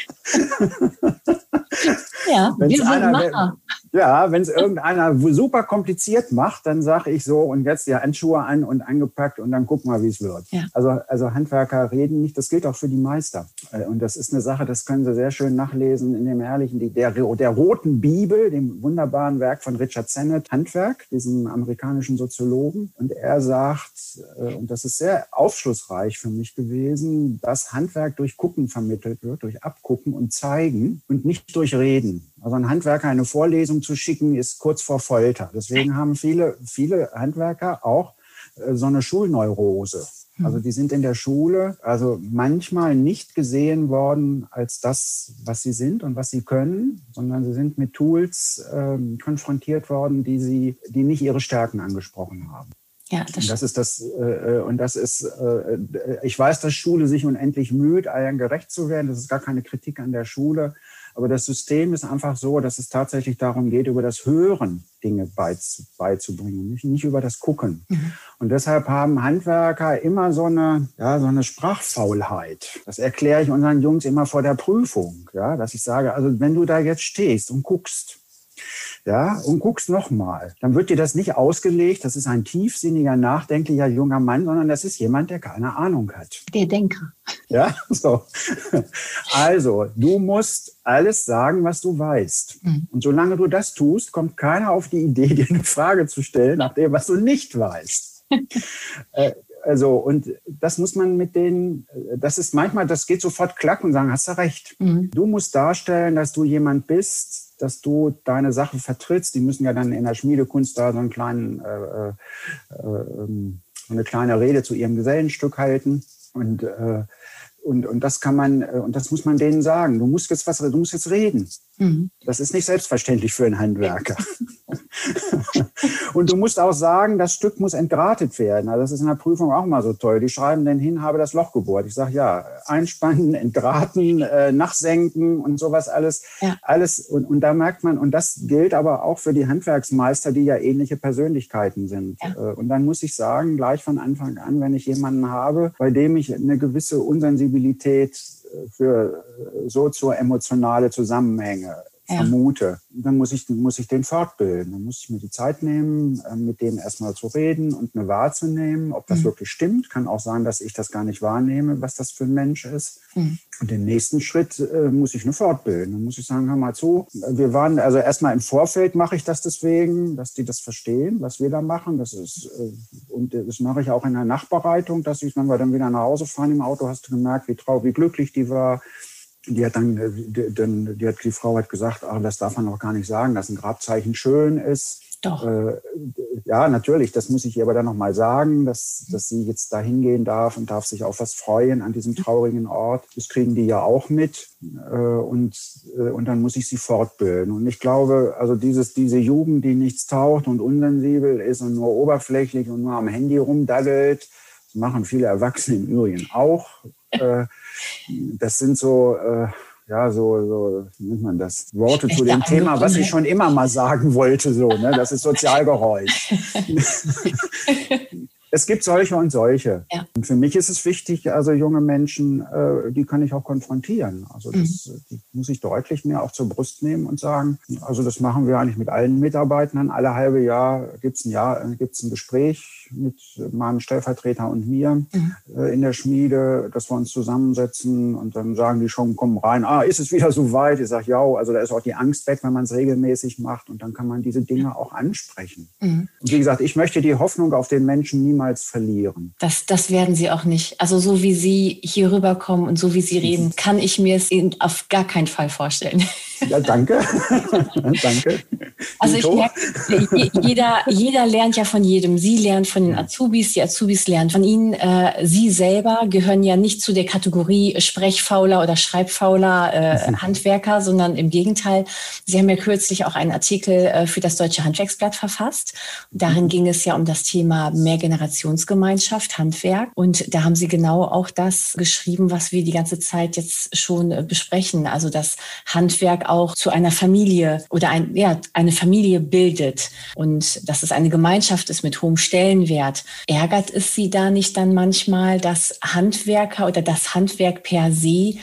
Ja, wir sind einer, Macher. Ja, wenn es irgendeiner super kompliziert macht, dann sage ich so und jetzt die Handschuhe an und angepackt und dann guck mal, wie es wird. Ja. Also, also Handwerker reden nicht, das gilt auch für die Meister. Äh, und das ist eine Sache, das können Sie sehr schön nachlesen in dem herrlichen, der, der roten Bibel, dem wunderbaren Werk von Richard Sennett, Handwerk, diesem amerikanischen Soziologen. Und er sagt, äh, und das ist sehr aufschlussreich für mich gewesen, dass Handwerk durch Gucken vermittelt wird, durch Abgucken und Zeigen und nicht durch Reden. Also ein Handwerker eine Vorlesung zu schicken, ist kurz vor Folter. Deswegen haben viele, viele Handwerker auch äh, so eine Schulneurose. Hm. Also die sind in der Schule also manchmal nicht gesehen worden als das, was sie sind und was sie können, sondern sie sind mit Tools äh, konfrontiert worden, die sie, die nicht ihre Stärken angesprochen haben. Ja, das, und das ist das äh, äh, und das ist äh, ich weiß, dass Schule sich unendlich müht, allen gerecht zu werden. Das ist gar keine Kritik an der Schule, aber das System ist einfach so, dass es tatsächlich darum geht, über das Hören Dinge beizubringen, nicht, nicht über das Gucken. Mhm. Und deshalb haben Handwerker immer so eine, ja, so eine Sprachfaulheit. Das erkläre ich unseren Jungs immer vor der Prüfung, ja, dass ich sage, also wenn du da jetzt stehst und guckst, ja, und guckst nochmal. Dann wird dir das nicht ausgelegt, das ist ein tiefsinniger, nachdenklicher junger Mann, sondern das ist jemand, der keine Ahnung hat. Der Denker. Ja, so. Also, du musst alles sagen, was du weißt. Mhm. Und solange du das tust, kommt keiner auf die Idee, dir eine Frage zu stellen nach dem, was du nicht weißt. äh, also, und das muss man mit denen, das ist manchmal, das geht sofort klack und sagen, hast du recht. Mhm. Du musst darstellen, dass du jemand bist, dass du deine Sache vertrittst. Die müssen ja dann in der Schmiedekunst da so einen kleinen, äh, äh, äh, eine kleine Rede zu ihrem Gesellenstück halten. Und äh, und, und das kann man, äh, und das muss man denen sagen. Du musst jetzt was, du musst jetzt reden. Mhm. Das ist nicht selbstverständlich für einen Handwerker. und du musst auch sagen, das Stück muss entgratet werden. Also das ist in der Prüfung auch mal so toll. Die schreiben dann hin, habe das Loch gebohrt. Ich sage ja, einspannen, entgraten, äh, nachsenken und sowas alles. Ja. Alles. Und, und da merkt man, und das gilt aber auch für die Handwerksmeister, die ja ähnliche Persönlichkeiten sind. Ja. Äh, und dann muss ich sagen, gleich von Anfang an, wenn ich jemanden habe, bei dem ich eine gewisse Unsensibilität Sensibilität für sozioemotionale Zusammenhänge ja. vermute, dann muss ich, muss ich den fortbilden. Dann muss ich mir die Zeit nehmen, äh, mit dem erstmal zu reden und eine wahrzunehmen, ob das mhm. wirklich stimmt. Kann auch sein, dass ich das gar nicht wahrnehme, was das für ein Mensch ist. Mhm. Und den nächsten Schritt äh, muss ich nur fortbilden. Dann muss ich sagen, hör mal zu, wir waren, also erstmal im Vorfeld mache ich das deswegen, dass die das verstehen, was wir da machen. Das ist, äh, und das mache ich auch in der Nachbereitung, dass ich, wenn wir dann wieder nach Hause fahren im Auto, hast du gemerkt, wie traurig, wie glücklich die war die hat dann, äh, die, die, hat, die Frau hat gesagt, ach, das darf man auch gar nicht sagen, dass ein Grabzeichen schön ist. Doch. Äh, ja, natürlich, das muss ich ihr aber dann nochmal sagen, dass, dass sie jetzt da hingehen darf und darf sich auf was freuen an diesem traurigen Ort. Das kriegen die ja auch mit äh, und, äh, und dann muss ich sie fortbilden. Und ich glaube, also dieses, diese Jugend, die nichts taucht und unsensibel ist und nur oberflächlich und nur am Handy rumdaddelt, das machen viele Erwachsene im Übrigen auch. Äh, das sind so, äh, ja, so, so, wie nennt man das? Worte zu dem Thema, was ich schon immer mal sagen wollte, so, ne? Das ist Sozialgeräusch. es gibt solche und solche. Ja. Und für mich ist es wichtig, also junge Menschen, äh, die kann ich auch konfrontieren. Also das, mhm. die muss ich deutlich mehr auch zur Brust nehmen und sagen, also das machen wir eigentlich mit allen Mitarbeitern. Alle halbe Jahr gibt es ein Jahr, gibt's ein Gespräch mit meinem Stellvertreter und mir mhm. äh, in der Schmiede, dass wir uns zusammensetzen und dann sagen die schon, komm rein, ah, ist es wieder so weit? Ich sage, ja, also da ist auch die Angst weg, wenn man es regelmäßig macht und dann kann man diese Dinge auch ansprechen. Mhm. Und wie gesagt, ich möchte die Hoffnung auf den Menschen niemals verlieren. Das, das werden Sie auch nicht. Also so wie Sie hier rüberkommen und so wie Sie reden, kann ich mir es auf gar keinen Fall vorstellen. Ja, danke. danke. Also ich merke, jeder, jeder lernt ja von jedem. Sie lernt von den Azubis, die Azubis lernen von Ihnen. Äh, Sie selber gehören ja nicht zu der Kategorie Sprechfauler oder Schreibfauler äh, Handwerker, sondern im Gegenteil. Sie haben ja kürzlich auch einen Artikel äh, für das Deutsche Handwerksblatt verfasst. Darin ging es ja um das Thema Mehrgenerationsgemeinschaft, Handwerk. Und da haben Sie genau auch das geschrieben, was wir die ganze Zeit jetzt schon äh, besprechen. Also das Handwerk auch zu einer Familie oder ein, ja, eine Familie bildet und dass es eine Gemeinschaft ist mit hohem Stellenwert. Ärgert es Sie da nicht dann manchmal, dass Handwerker oder das Handwerk per se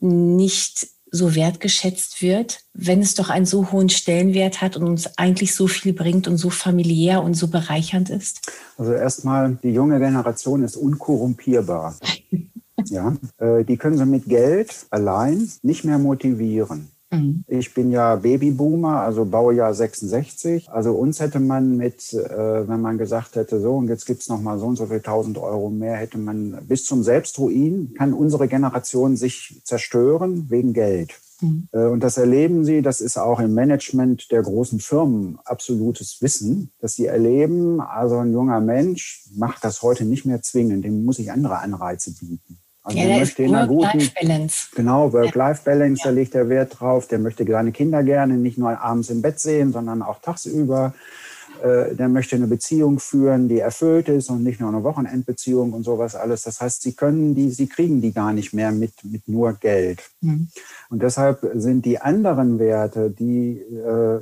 nicht so wertgeschätzt wird, wenn es doch einen so hohen Stellenwert hat und uns eigentlich so viel bringt und so familiär und so bereichernd ist? Also erstmal, die junge Generation ist unkorrumpierbar. ja, äh, die können sie mit Geld allein nicht mehr motivieren. Mhm. Ich bin ja Babyboomer, also Baujahr 66. Also uns hätte man mit, äh, wenn man gesagt hätte, so und jetzt gibt's noch mal so und so viel tausend Euro mehr, hätte man bis zum Selbstruin, kann unsere Generation sich zerstören wegen Geld. Mhm. Äh, und das erleben sie, das ist auch im Management der großen Firmen absolutes Wissen, dass sie erleben, also ein junger Mensch macht das heute nicht mehr zwingend, dem muss ich andere Anreize bieten. Also ja, der möchte in einer guten, genau, Work-Life-Balance, ja. da legt der Wert drauf. Der möchte seine Kinder gerne nicht nur abends im Bett sehen, sondern auch tagsüber. Äh, der möchte eine Beziehung führen, die erfüllt ist und nicht nur eine Wochenendbeziehung und sowas alles. Das heißt, sie können die, sie kriegen die gar nicht mehr mit, mit nur Geld. Mhm. Und deshalb sind die anderen Werte, die, äh,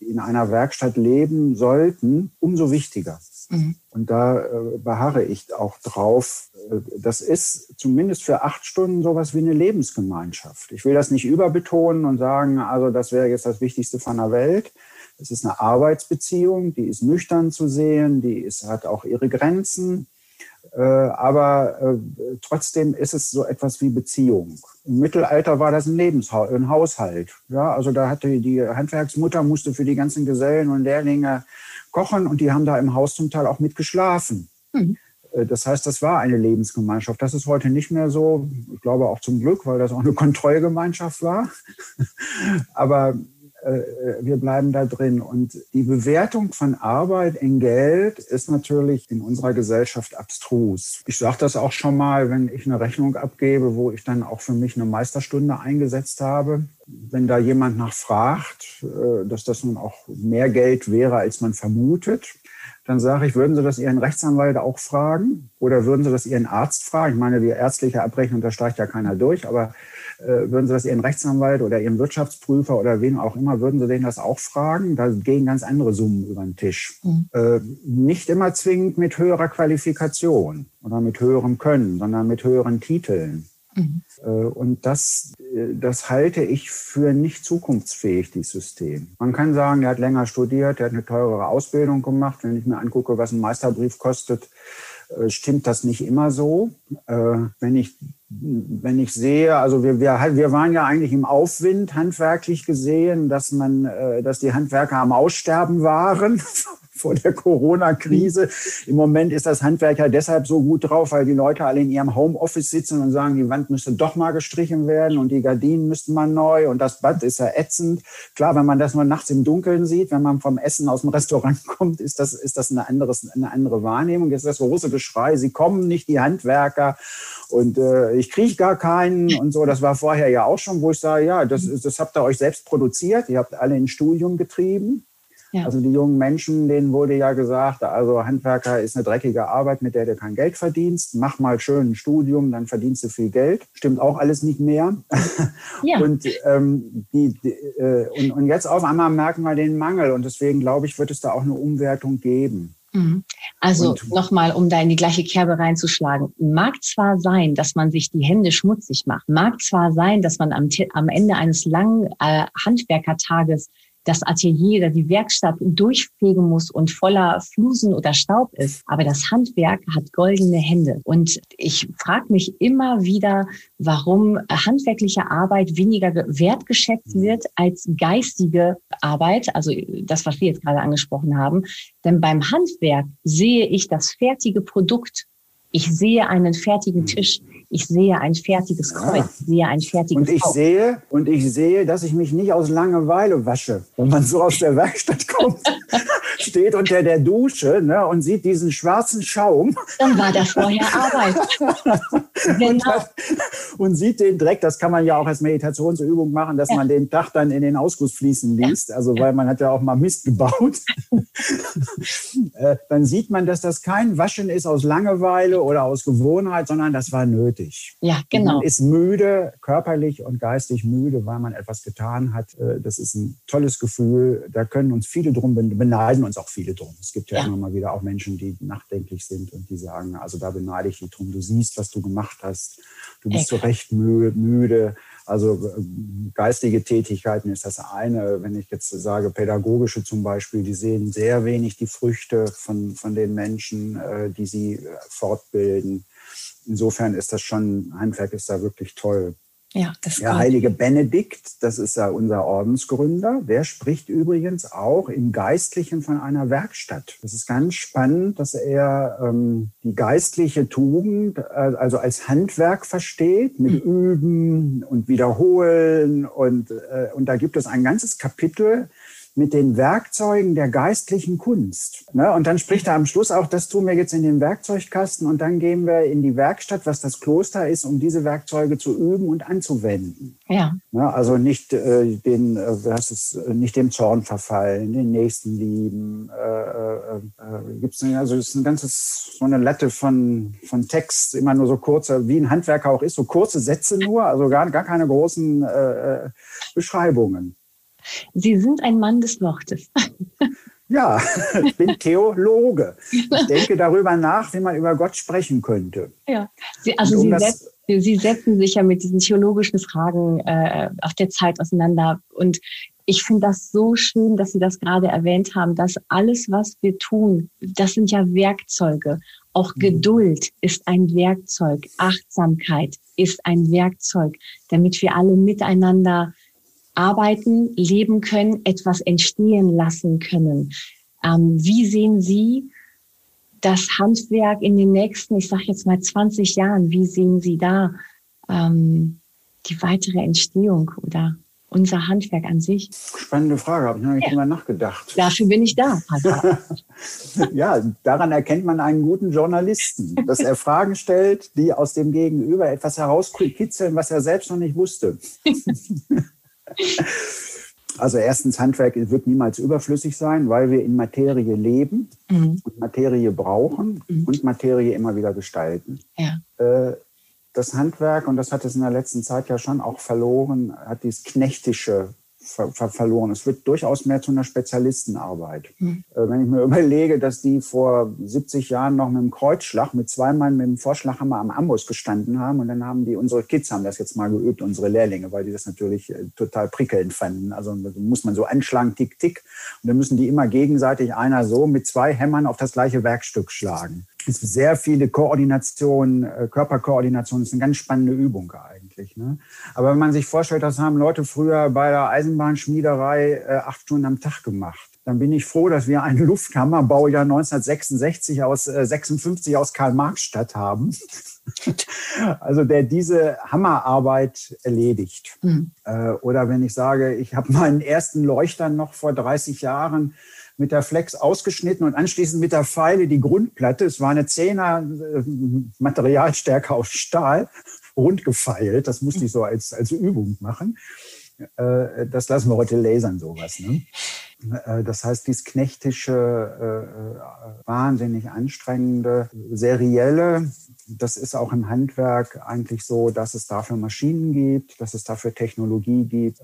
in einer Werkstatt leben sollten, umso wichtiger. Mhm. Und da äh, beharre ich auch drauf. Äh, das ist zumindest für acht Stunden sowas wie eine Lebensgemeinschaft. Ich will das nicht überbetonen und sagen, also das wäre jetzt das Wichtigste von der Welt. Es ist eine Arbeitsbeziehung, die ist nüchtern zu sehen, die ist, hat auch ihre Grenzen. Äh, aber äh, trotzdem ist es so etwas wie Beziehung. Im Mittelalter war das ein Lebenshaus, ein Haushalt. Ja, also da hatte die Handwerksmutter musste für die ganzen Gesellen und Lehrlinge kochen und die haben da im Haus zum Teil auch mit geschlafen. Mhm. Das heißt, das war eine Lebensgemeinschaft. Das ist heute nicht mehr so. Ich glaube auch zum Glück, weil das auch eine Kontrollgemeinschaft war. Aber äh, wir bleiben da drin. Und die Bewertung von Arbeit in Geld ist natürlich in unserer Gesellschaft abstrus. Ich sage das auch schon mal, wenn ich eine Rechnung abgebe, wo ich dann auch für mich eine Meisterstunde eingesetzt habe. Wenn da jemand nachfragt, äh, dass das nun auch mehr Geld wäre, als man vermutet, dann sage ich, würden Sie das Ihren Rechtsanwalt auch fragen? Oder würden Sie das Ihren Arzt fragen? Ich meine, die ärztliche Abrechnung, da steigt ja keiner durch, aber äh, würden Sie das Ihren Rechtsanwalt oder Ihren Wirtschaftsprüfer oder wen auch immer, würden Sie denen das auch fragen? Da gehen ganz andere Summen über den Tisch. Mhm. Äh, nicht immer zwingend mit höherer Qualifikation oder mit höherem Können, sondern mit höheren Titeln. Mhm. Äh, und das, das halte ich für nicht zukunftsfähig, dieses System. Man kann sagen, der hat länger studiert, der hat eine teurere Ausbildung gemacht. Wenn ich mir angucke, was ein Meisterbrief kostet, äh, stimmt das nicht immer so. Wenn ich, wenn ich sehe, also wir, wir, wir waren ja eigentlich im Aufwind handwerklich gesehen, dass man, dass die Handwerker am Aussterben waren vor der Corona-Krise. Im Moment ist das Handwerk ja deshalb so gut drauf, weil die Leute alle in ihrem Homeoffice sitzen und sagen, die Wand müsste doch mal gestrichen werden und die Gardinen müssten mal neu und das Bad ist ja ätzend. Klar, wenn man das nur nachts im Dunkeln sieht, wenn man vom Essen aus dem Restaurant kommt, ist das, ist das eine, anderes, eine andere Wahrnehmung. Jetzt das große Geschrei, sie kommen nicht, die Handwerker und äh, ich kriege gar keinen und so. Das war vorher ja auch schon, wo ich sage, ja, das, das habt ihr euch selbst produziert, ihr habt alle ein Studium getrieben. Ja. Also die jungen Menschen, denen wurde ja gesagt, also Handwerker ist eine dreckige Arbeit, mit der du kein Geld verdienst. Mach mal schön ein Studium, dann verdienst du viel Geld. Stimmt auch alles nicht mehr. Ja. Und, ähm, die, die, äh, und, und jetzt auf einmal merken wir den Mangel. Und deswegen glaube ich, wird es da auch eine Umwertung geben. Mhm. Also nochmal, um da in die gleiche Kerbe reinzuschlagen. Mag zwar sein, dass man sich die Hände schmutzig macht. Mag zwar sein, dass man am, am Ende eines langen äh, Handwerkertages das Atelier oder die Werkstatt durchfegen muss und voller Flusen oder Staub ist. Aber das Handwerk hat goldene Hände. Und ich frage mich immer wieder, warum handwerkliche Arbeit weniger wertgeschätzt wird als geistige Arbeit, also das, was wir jetzt gerade angesprochen haben. Denn beim Handwerk sehe ich das fertige Produkt. Ich sehe einen fertigen Tisch. Ich sehe ein fertiges Kreuz, ja. ich sehe ein fertiges Und ich Haus. sehe, und ich sehe, dass ich mich nicht aus Langeweile wasche. Wenn man so aus der Werkstatt kommt, steht unter der Dusche ne, und sieht diesen schwarzen Schaum. Dann war da vorher Arbeit. genau. und, und, sieht den Dreck, das kann man ja auch als Meditationsübung machen, dass ja. man den Dach dann in den Ausguss fließen liest. Also weil man hat ja auch mal Mist gebaut. Äh, dann sieht man, dass das kein Waschen ist aus Langeweile oder aus Gewohnheit, sondern das war nötig nötig. Ja, genau. Man ist müde, körperlich und geistig müde, weil man etwas getan hat. Äh, das ist ein tolles Gefühl. Da können uns viele drum beneiden, uns auch viele drum. Es gibt ja, ja, immer mal wieder auch Menschen, die nachdenklich sind und die sagen, also da beneide ich dich drum. Du siehst, was du gemacht hast. Du bist zu Recht müde. Also äh, geistige Tätigkeiten ist das eine. Wenn ich jetzt sage, pädagogische zum Beispiel, die sehen sehr wenig die Früchte von, von den Menschen, äh, die sie fortbilden insofern ist das schon, Handwerk ist da wirklich toll. Ja, das der heilige Benedikt, das ist ja unser Ordensgründer, der spricht übrigens auch im Geistlichen von einer Werkstatt. Das ist ganz spannend, dass er ähm, die geistliche Tugend äh, also als Handwerk versteht, mit mhm. Üben und Wiederholen. Und, äh, und da gibt es ein ganzes Kapitel, mit den Werkzeugen der geistlichen Kunst. Ne? Und dann spricht er am Schluss auch, das tun wir jetzt in den Werkzeugkasten und dann gehen wir in die Werkstatt, was das Kloster ist, um diese Werkzeuge zu üben und anzuwenden. Ja. Ne? Also nicht äh, den, äh, was ist, nicht dem Zorn verfallen, den Nächsten lieben. Äh, äh, äh, gibt's also es ist ein ganzes so eine Latte von von Text, immer nur so kurze, wie ein Handwerker auch ist, so kurze Sätze nur, also gar gar keine großen äh, äh Beschreibungen. Sie sind ein Mann des Wortes. Ja, ich bin Theologe. Ich denke darüber nach, wie man über Gott sprechen könnte. Ja, Sie, also um Sie, setz, Sie, setzen sich ja mit diesen theologischen Fragen äh, auf der Zeit auseinander. Und ich finde das so schön, dass Sie das gerade erwähnt haben, dass alles, was wir tun, das sind ja Werkzeuge. Auch mhm. Geduld ist ein Werkzeug. Achtsamkeit ist ein Werkzeug, damit wir alle miteinander arbeiten, leben können, etwas entstehen lassen können. Ähm, wie sehen Sie das Handwerk in den nächsten, ich sage jetzt mal 20 Jahren? Wie sehen Sie da ähm, die weitere Entstehung oder unser Handwerk an sich? Spannende Frage, habe ich noch nicht ja. drüber nachgedacht. Dafür bin ich da. ja, daran erkennt man einen guten Journalisten, dass er Fragen stellt, die aus dem Gegenüber etwas herauskitzeln, was er selbst noch nicht wusste. Also erstens, Handwerk wird niemals überflüssig sein, weil wir in Materie leben mhm. und Materie brauchen mhm. und Materie immer wieder gestalten. Ja. Äh, das Handwerk, und das hat es in der letzten Zeit ja schon auch verloren, hat dieses knechtische ver ver verloren. Es wird durchaus mehr zu einer Spezialistenarbeit. Mhm. Äh, wenn ich mir überlege, dass die vor 70 Jahren noch mit dem Kreuzschlag, mit zwei Mann mit dem Vorschlaghammer am Amboss gestanden haben und dann haben die, unsere Kids haben das jetzt mal geübt, unsere Lehrlinge, weil die das natürlich äh, total prickelnd fanden. Also muss man so anschlagen, tick, tick. Und dann müssen die immer gegenseitig einer so mit zwei Hämmern auf das gleiche Werkstück schlagen. Es ist sehr viele Koordination, äh, Körperkoordination, das ist eine ganz spannende Übung eigentlich. Ne? Aber wenn man sich vorstellt, das haben Leute früher bei der Eisenbahnschmiederei äh, acht Stunden am Tag gemacht. Dann bin ich froh, dass wir einen Lufthammer, Baujahr 1966 aus äh, 56 aus Karl-Marx-Stadt haben. also der diese Hammerarbeit erledigt. Mhm. Äh, oder wenn ich sage, ich habe meinen ersten Leuchter noch vor 30 Jahren mit der Flex ausgeschnitten und anschließend mit der Pfeile die Grundplatte. Es war eine Zehner äh, Materialstärke aus Stahl, rund gefeilt. Das musste ich so als, als Übung machen. Äh, das lassen wir heute lasern, sowas. Ne? Äh, das heißt, dies knechtische, äh, wahnsinnig anstrengende, serielle, das ist auch im Handwerk eigentlich so, dass es dafür Maschinen gibt, dass es dafür Technologie gibt.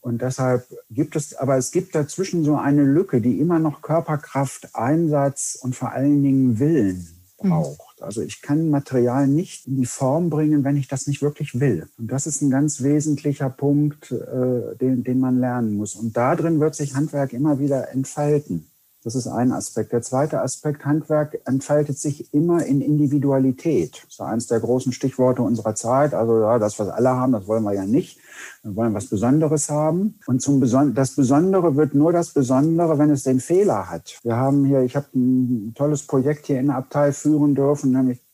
Und deshalb gibt es, aber es gibt dazwischen so eine Lücke, die immer noch Körperkraft, Einsatz und vor allen Dingen Willen. Braucht. Also ich kann Material nicht in die Form bringen, wenn ich das nicht wirklich will. Und das ist ein ganz wesentlicher Punkt, äh, den, den man lernen muss. Und da drin wird sich Handwerk immer wieder entfalten. Das ist ein Aspekt. Der zweite Aspekt, Handwerk entfaltet sich immer in Individualität. Das ist eines der großen Stichworte unserer Zeit. Also ja, das, was alle haben, das wollen wir ja nicht. Wir wollen was Besonderes haben. Und zum Beson das Besondere wird nur das Besondere, wenn es den Fehler hat. Wir haben hier, ich habe ein tolles Projekt hier in der Abtei führen dürfen, nämlich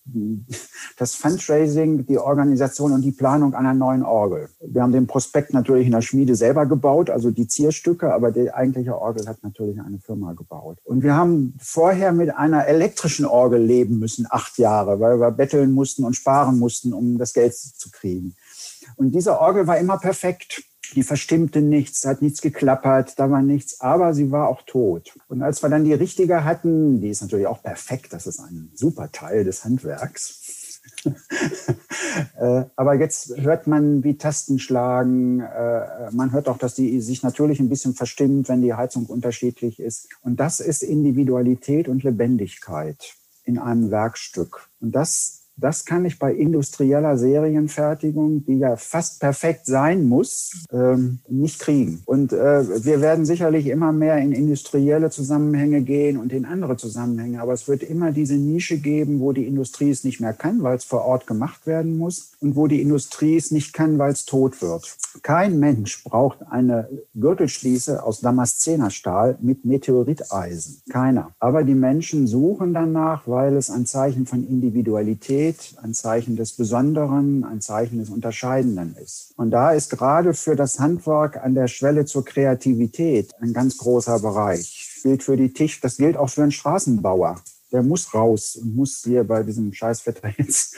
das Fundraising, die Organisation und die Planung einer neuen Orgel. Wir haben den Prospekt natürlich in der Schmiede selber gebaut, also die Zierstücke, aber die eigentliche Orgel hat natürlich eine Firma gebaut. Und wir haben vorher mit einer elektrischen Orgel leben müssen, acht Jahre, weil wir betteln mussten und sparen mussten, um das Geld zu kriegen. Und diese Orgel war immer perfekt. Die verstimmte nichts, hat nichts geklappert, da war nichts, aber sie war auch tot. Und als wir dann die richtige hatten, die ist natürlich auch perfekt, das ist ein super Teil des Handwerks. Äh, aber jetzt hört man, wie Tasten schlagen. Äh, man hört auch, dass die sich natürlich ein bisschen verstimmt, wenn die Heizung unterschiedlich ist. Und das ist Individualität und Lebendigkeit in einem Werkstück. Und das das kann ich bei industrieller Serienfertigung, die ja fast perfekt sein muss, ähm, nicht kriegen. Und äh, wir werden sicherlich immer mehr in industrielle Zusammenhänge gehen und in andere Zusammenhänge. Aber es wird immer diese Nische geben, wo die Industrie es nicht mehr kann, weil es vor Ort gemacht werden muss und wo die Industrie es nicht kann, weil es tot wird. Kein Mensch braucht eine Gürtelschließe aus Damaszenerstahl mit Meteoriteisen. Keiner. Aber die Menschen suchen danach, weil es ein Zeichen von Individualität Qualität, ein Zeichen des Besonderen, ein Zeichen des Unterscheidenden ist. Und da ist gerade für das Handwerk an der Schwelle zur Kreativität ein ganz großer Bereich. Gilt für die Tisch, das gilt auch für einen Straßenbauer der muss raus und muss hier bei diesem Scheißwetter jetzt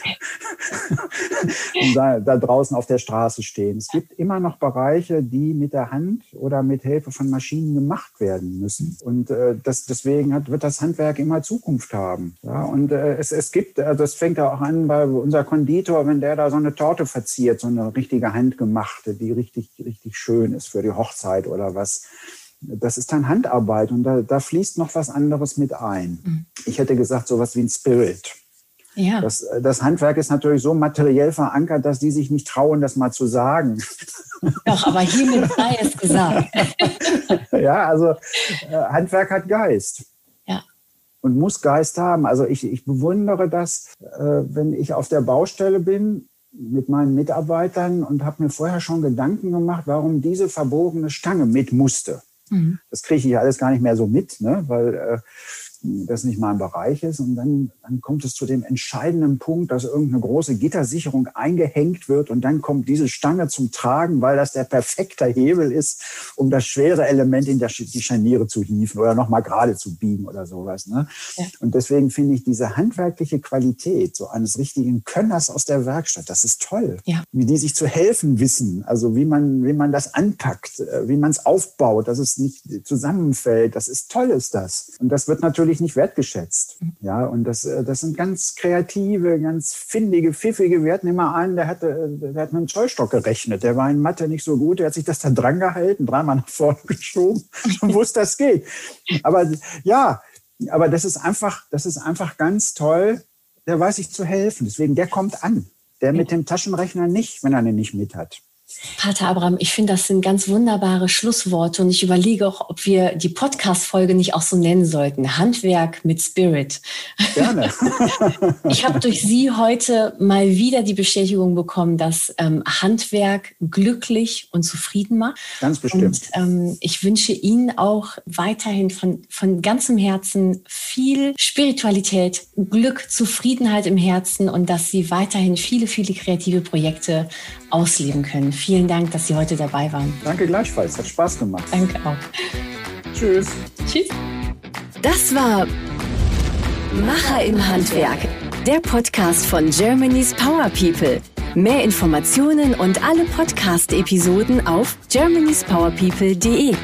da, da, draußen auf der Straße stehen. Es gibt immer noch Bereiche, die mit der Hand oder mit Hilfe von Maschinen gemacht werden müssen. Und äh, das, deswegen hat, wird das Handwerk immer Zukunft haben. Ja, und äh, es, es gibt, also das fängt ja auch an bei unser Konditor, wenn der da so eine Torte verziert, so eine richtige handgemachte, die richtig, richtig schön ist für die Hochzeit oder was das ist dann Handarbeit und da, da fließt noch was anderes mit ein. Mhm. Ich hätte gesagt, sowas wie ein Spirit. Ja. Das, das Handwerk ist natürlich so materiell verankert, dass die sich nicht trauen, das mal zu sagen. Doch, aber hiermit sei es gesagt. ja, also äh, Handwerk hat Geist. Ja. Und muss Geist haben. Also ich, ich bewundere das, äh, wenn ich auf der Baustelle bin mit meinen Mitarbeitern und habe mir vorher schon Gedanken gemacht, warum diese verbogene Stange mit musste. Mhm. Das kriege ich alles gar nicht mehr so mit, ne? weil äh, das nicht mein Bereich ist. Und dann, dann kommt es zu dem entscheidenden Punkt, dass irgendeine große Gittersicherung eingehängt wird und dann kommt diese Stange zum Tragen, weil das der perfekte Hebel ist, um das schwere Element in die Scharniere zu hieven oder nochmal gerade zu biegen oder sowas. Ne? Ja. Und deswegen finde ich diese handwerkliche Qualität so eines richtigen Könners aus der Werkstatt, das ist toll. Ja. Wie die sich zu helfen wissen, also wie man, wie man das anpackt, äh, wie man es aufbaut, dass es nicht zusammenfällt. Das ist toll, ist das. Und das wird natürlich natürlich nicht wertgeschätzt. Ja, und das, äh, das sind ganz kreative, ganz findige, pfiffige. Wir hatten immer einen, der hatte, der hat mit einem Zollstock gerechnet. Der war in Mathe nicht so gut. Der hat sich das da dran gehalten, dreimal nach vorne geschoben und wusste, das geht. Aber ja, aber das ist einfach, das ist einfach ganz toll. Der weiß sich zu helfen. Deswegen, der kommt an. Der mit dem Taschenrechner nicht, wenn er den nicht mit hat. Pater Abraham, ich finde, das sind ganz wunderbare Schlussworte und ich überlege auch, ob wir die Podcast-Folge nicht auch so nennen sollten. Handwerk mit Spirit. Gerne. ich habe durch Sie heute mal wieder die Bestätigung bekommen, dass ähm, Handwerk glücklich und zufrieden macht. Ganz bestimmt. Und ähm, ich wünsche Ihnen auch weiterhin von, von ganzem Herzen viel Spiritualität, Glück, Zufriedenheit im Herzen und dass Sie weiterhin viele, viele kreative Projekte ausleben können. Vielen Dank, dass Sie heute dabei waren. Danke gleichfalls, hat Spaß gemacht. Danke auch. Tschüss. Tschüss. Das war Macher im Handwerk, der Podcast von Germany's Power People. Mehr Informationen und alle Podcast-Episoden auf germanyspowerpeople.de.